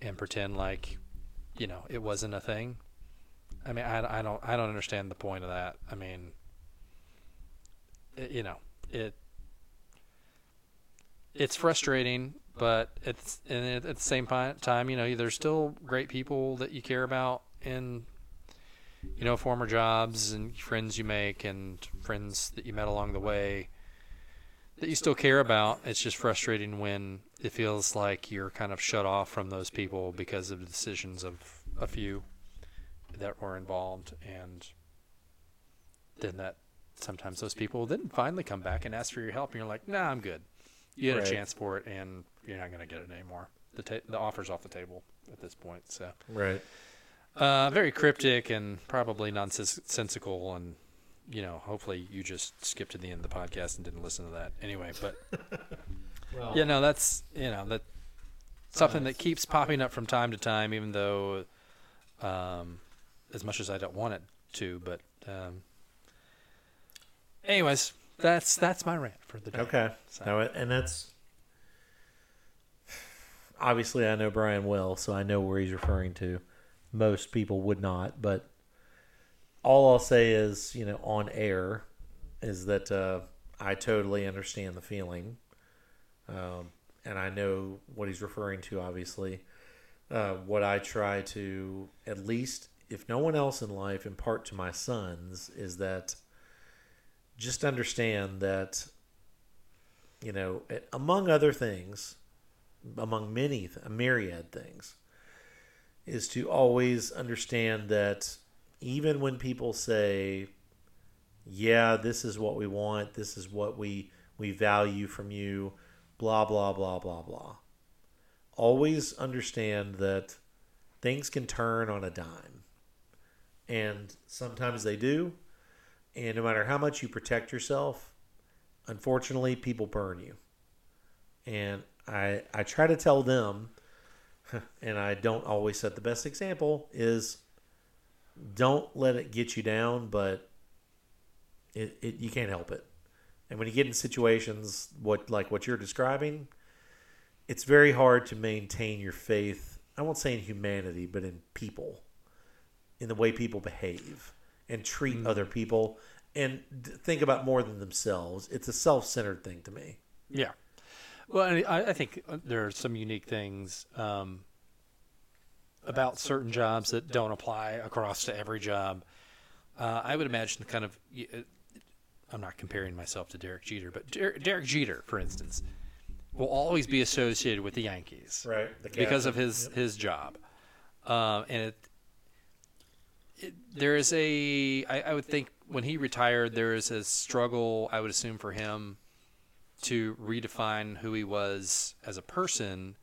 and pretend like, you know, it wasn't a thing. I mean, I, I don't I don't understand the point of that. I mean it- you know it it's frustrating but it's and at the same time you know there's still great people that you care about in you know former jobs and friends you make and friends that you met along the way that you still care about it's just frustrating when it feels like you're kind of shut off from those people because of the decisions of a few that were involved, and then that sometimes those people then finally come back and ask for your help, and you're like, "Nah, I'm good." You had Right. a chance for it, and you're not going to get it anymore. The ta- the offer's off the table at this point. So, Right. uh, very cryptic and probably nonsensical, and you know, hopefully you just skipped to the end of the podcast and didn't listen to that anyway. But Well, you know, that's you know that something that keeps popping up from time to time, even though, um, as much as I don't want it to, but um, anyways, that's that's my rant for the day. Okay. So- and that's obviously I know Brian well, so I know where he's referring to. Most people would not, but all I'll say is, you know, on air, is that uh, I totally understand the feeling, um, and I know what he's referring to. Obviously, uh, what I try to at least, if no one else in life, impart to my sons is that just understand that you know, among other things, among many, a myriad things, is to always understand that even when people say, yeah, this is what we want, this is what we, we value from you, blah, blah, blah, blah, blah, always understand that things can turn on a dime. And sometimes they do. And no matter how much you protect yourself, unfortunately people burn you. And i i try to tell them and i don't always set the best example is don't let it get you down but it, it you can't help it. And when you get in situations what like what you're describing it's very hard to maintain your faith i won't say in humanity but in people in the way people behave and treat other people and think about more than themselves. It's a self-centered thing to me. Yeah. Well, I, I think uh, there are some unique things um, about certain jobs that don't apply across to every job. Uh, I would imagine the kind of. uh, I'm not comparing myself to Derek Jeter, but Der- Derek Jeter, for instance, will always be associated with the Yankees Right. because of his his job, um, and it, there is a I, I would think when he retired there is a struggle I would assume for him to redefine who he was as a person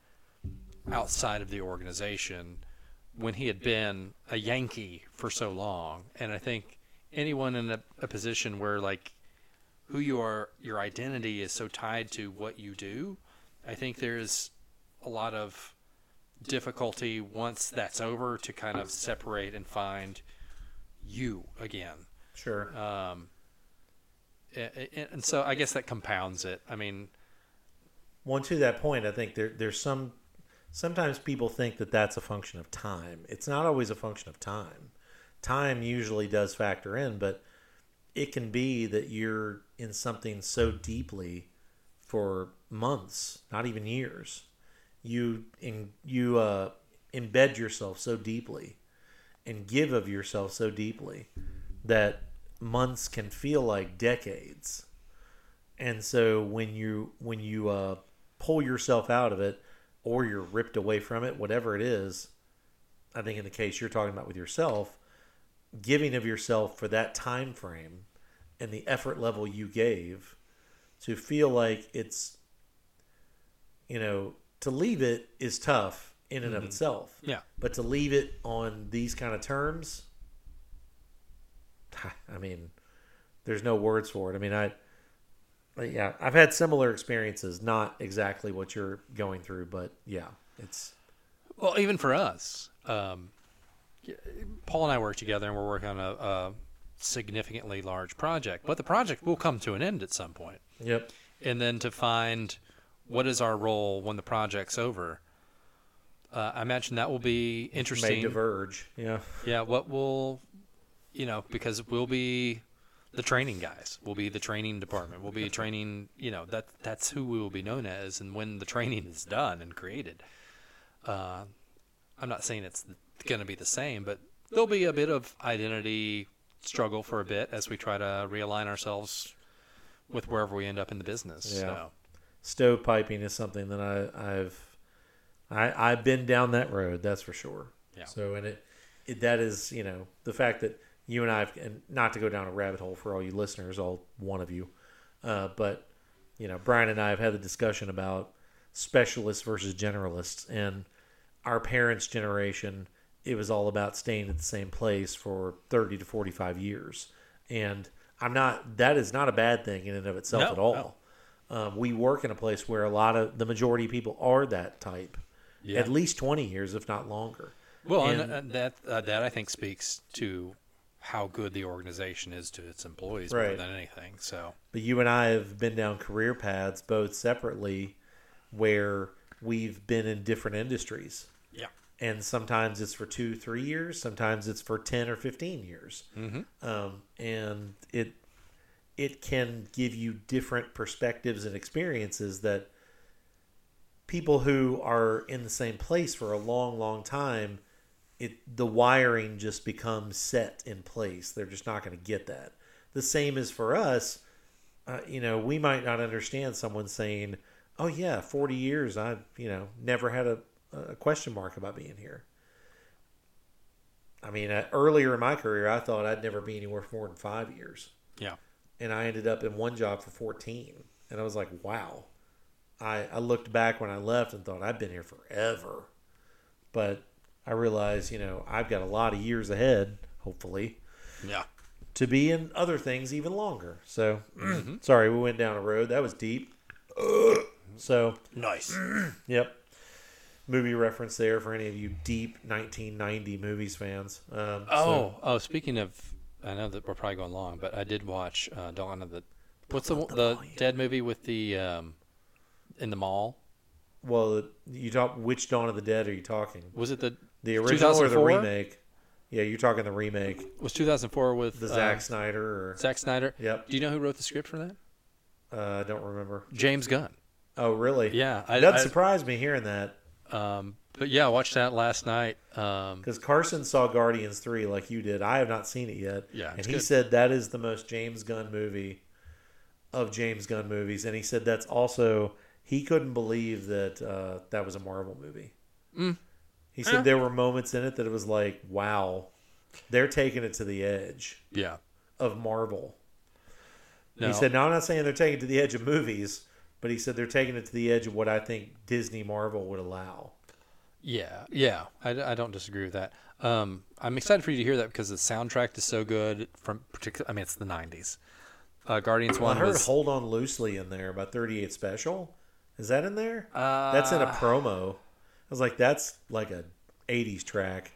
outside of the organization when he had been a Yankee for so long, and I think anyone in a, a position where like who you are your identity is so tied to what you do i think there's a lot of difficulty once that's over to kind of separate and find you again Sure. um, and so i guess that compounds it i mean Well, to that point, I think there there's some sometimes people think that that's a function of time. It's not always a function of time. Time usually does factor in, but it can be that you're in something so deeply for months, not even years. You in you uh, embed yourself so deeply and give of yourself so deeply that months can feel like decades. And so when you when you uh, pull yourself out of it, or you're ripped away from it, whatever it is, I think in the case you're talking about with yourself, giving of yourself for that time frame and the effort level you gave to feel like it's you know to leave it is tough in and of itself. Yeah. But to leave it on these kind of terms i mean there's no words for it. I mean i yeah i've had similar experiences not exactly what you're going through but yeah it's Well, even for us, um, Paul and I work together, and we're working on a, a significantly large project. But the project will come to an end at some point, yep. And then to find what is our role when the project's over. Uh, I imagine that will be interesting. may diverge yeah Yeah, what will, you know, because we'll be the training guys. We'll be the training department. We'll be training. You know, that that's who we will be known as. And when the training is done and created, uh, I'm not saying it's going to be the same, but there'll be a bit of identity struggle for a bit as we try to realign ourselves with wherever we end up in the business. Yeah. So, stovepiping is something that I, I've I, I've been down that road. That's for sure. Yeah. So and it it, that is you know the fact that you and I have, and not to go down a rabbit hole for all you listeners, all one of you, uh, but you know Brian and I have had the discussion about specialists versus generalists, and our parents' generation, it was all about staying at the same place for thirty to forty-five years, and I'm not. That is not a bad thing in and of itself No, at all. no. Um, we work in a place where a lot of the majority of people are that type, Yeah. at least twenty years, if not longer. Well, and, And- that uh, that I think speaks to how good the organization is to its employees more than anything. So But you and I have been down career paths both separately where we've been in different industries. yeah, And sometimes it's for two, three years. Sometimes it's for 10 or 15 years. mm-hmm. Um, and it, it can give you different perspectives and experiences that people who are in the same place for a long, long time, it the wiring just becomes set in place. They're just not going to get that. The same is for us. Uh, you know, we might not understand someone saying, "Oh yeah, forty years. I you know never had a, a question mark about being here." I mean, uh, earlier in my career, I thought I'd never be anywhere for more than five years yeah, and I ended up in one job for 14. And I was like, wow. I, I looked back when I left and thought I've been here forever. But I realized, you know, I've got a lot of years ahead, hopefully, yeah. to be in other things even longer. So, sorry, we went down a road. That was deep. so, Nice. yep. Movie reference there for any of you deep 1990 movies fans. Um, Oh, so- oh. Speaking of, I know that we're probably going long, but I did watch uh, Dawn of the. What's the the the dead movie with the um, in the mall? well, you talk which Dawn of the Dead are you talking? Was it the The original or the remake? Yeah, you're talking the remake, was 2004 with the uh, Zack Snyder. Or Zack Snyder? yep, Do you know who wrote the script for that? uh, I don't remember. James Gunn. Oh, really? Yeah, I, that I- surprised me hearing that um, but yeah, I watched that last night. Um, because Carson saw Guardians three like you did. I have not seen it yet. Yeah, and he good. said that is the most James Gunn movie of James Gunn movies, and he said that's also he couldn't believe that uh, that was a Marvel movie. Mm. He said Yeah. there were moments in it that it was like, wow, they're taking it to the edge yeah. of Marvel. No, He said, "No, I'm not saying they're taking it to the edge of movies, but he said they're taking it to the edge of what I think Disney Marvel would allow." Yeah, yeah, I, I don't disagree with that. Um, I'm excited for you to hear that because the soundtrack is so good. From particular, I mean, it's the '90s. Uh, Guardians Well, I one heard was "Hold On Loosely" in there about 38 Special. Is that in there? uh, that's in a promo. I was like, that's like a 80s track.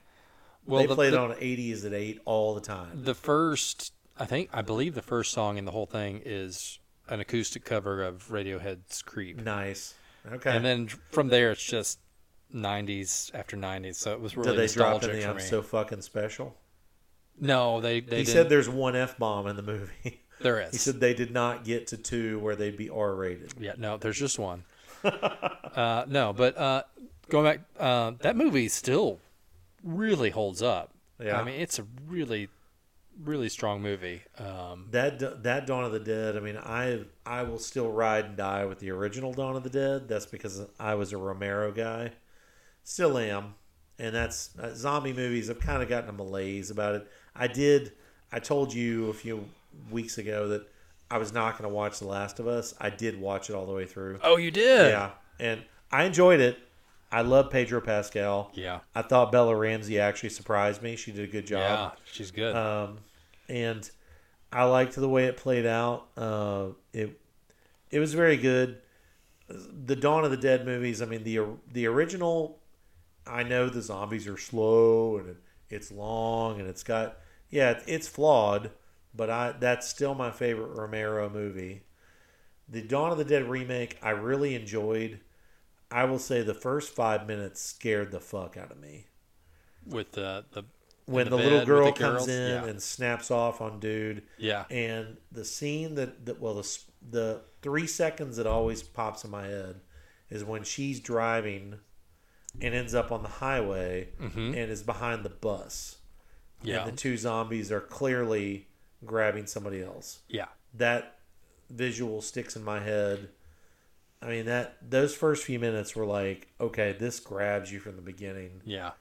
well, they the, played the, on 80s at 8 all the time. the first. I think I believe the first song in the whole thing is an acoustic cover of Radiohead's "Creep," Nice. Okay. and then from there it's just '90s after '90s. So it was really Did they drop in the I'm so fucking special? no, they they he didn't. said there's one F bomb in the movie. there is. he said they did not get to two where they'd be R rated. Yeah, no, there's just one. uh, no, but uh, going back, uh, that movie still really holds up. Yeah. I mean, it's a really, really strong movie. Um, That that Dawn of the Dead. I mean, I I will still ride and die with the original Dawn of the Dead. That's because I was a Romero guy, still am, and that's uh, zombie movies. I've kind of gotten a malaise about it. I did. I told you a few weeks ago that I was not going to watch The Last of Us. I did watch it all the way through. oh, you did? Yeah, and I enjoyed it. I love Pedro Pascal. Yeah. I thought Bella Ramsey actually surprised me. She did a good job. Yeah, she's good. Um, and I liked the way it played out. Uh, it it was very good. The Dawn of the Dead movies. I mean the the original. I know the zombies are slow and it, it's long and it's got yeah it's flawed, but I that's still my favorite Romero movie. The Dawn of the Dead remake I really enjoyed. I will say the first five minutes scared the fuck out of me with the the when the, the little bed with girl the comes in yeah. and snaps off on dude yeah and the scene that, that well the, the three seconds that always pops in my head is when she's driving and ends up on the highway Mhm. and is behind the bus. Yeah. and the two zombies are clearly grabbing somebody else. Yeah. That visual sticks in my head. I mean that those first few minutes were like okay this grabs you from the beginning. Yeah.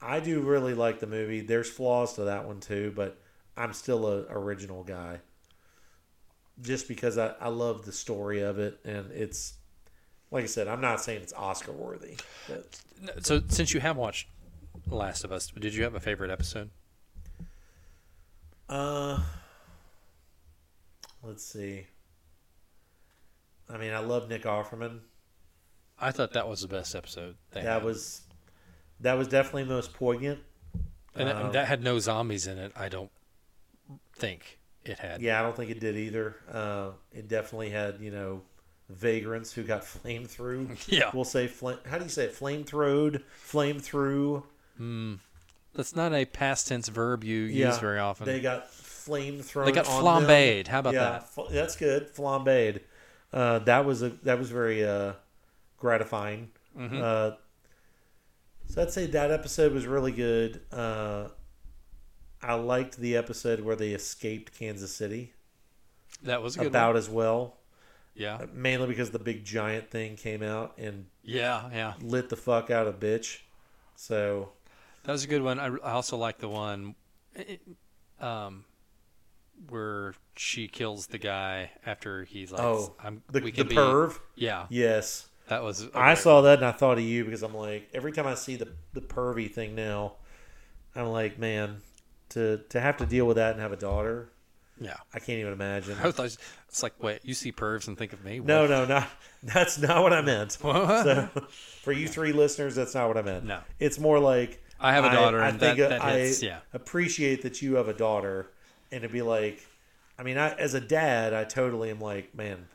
I do really like the movie. There's flaws to that one too, but I'm still a original guy. Just because I, I love the story of it, and it's like I said, I'm not saying it's Oscar worthy. But So since you have watched Last of Us, did you have a favorite episode? uh, let's see. I mean, I love Nick Offerman. I thought that was the best episode. That had. was that was definitely the most poignant. and that- um, that had no zombies in it. I don't think it had. Yeah, I don't think it did either. Uh, it definitely had, you know, vagrants who got flame through. Yeah. We'll say flame. How do you say it? Flame throwed, flame through. That's not a past tense verb you Yeah, use very often. They got flame thrown. They got flambéed. How about yeah, that? fl- that's good. Flambéed. Uh, that was a that was very uh, gratifying. Mm-hmm. Uh, so I'd say that episode was really good. Uh, I liked the episode where they escaped Kansas City That was about one. as well. Yeah. Uh, mainly because the big giant thing came out and Yeah, yeah. lit the fuck out of bitch. So That was a good one. I, I also like the one eh, eh, um, where she kills the guy after he's like, Oh, I'm, the, we the be, perv, Yeah, yes, that was. a I saw that and I thought of you because I'm like every time I see the the pervy thing now, I'm like man, to to have to deal with that and have a daughter. Yeah. I can't even imagine. I thought it's like, wait, you see pervs and think of me? No, What? no, not that's not what I meant. What? So, for you three listeners, that's not what I meant. No. it's more like I have a daughter, and that, uh, that I hits. Yeah. appreciate that you have a daughter, and it'd be like, I mean, I as a dad, I totally am like, man,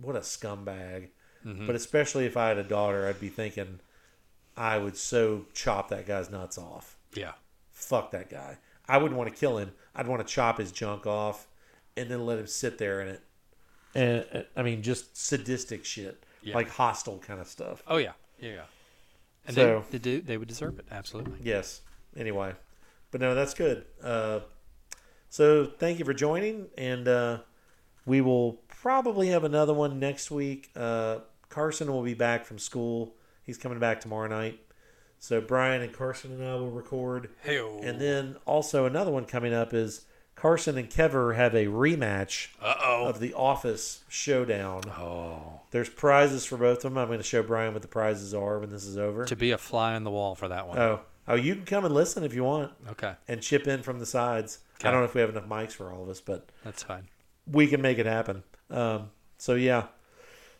what a scumbag. Mm-hmm. But especially if I had a daughter, I'd be thinking, I would so chop that guy's nuts off. Yeah. Fuck that guy. I wouldn't want to kill him. I'd want to chop his junk off, and then let him sit there in it. And uh, I mean, just sadistic shit, Yeah. like hostile kind of stuff. Oh yeah. Yeah. yeah. And So- they, they do. They would deserve it. Absolutely. Yes. Anyway, but no, that's good. Uh, so thank you for joining, and uh, we will probably have another one next week. Uh, Carson will be back from school. He's coming back tomorrow night. So Brian and Carson and I will record, Hey. and then also another one coming up is Carson and Kever have a rematch Uh oh. of the Office Showdown. Oh. There's prizes for both of them. I'm going to show Brian what the prizes are when this is over. To be a fly on the wall for that one. Oh, oh, you can come and listen if you want Okay. and chip in from the sides. I don't know if we have enough mics for all of us, but That's fine. we can make it happen. Um, so yeah,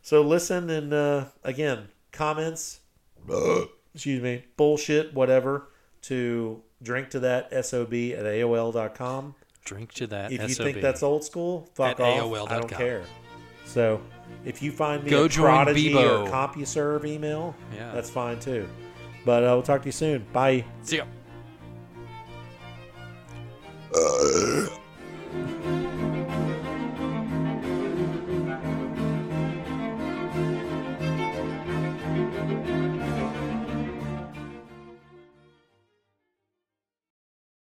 so listen and uh, again comments, excuse me, bullshit, whatever, to drink to that sob at AOL.com. Drink to that. If you SOB think that's old school, fuck off. AOL.com. I don't care. So if you find me Go a Prodigy Bebo. or CompuServe email, Yeah. that's fine too. But uh, I will talk to you soon. Bye. See ya. Uh,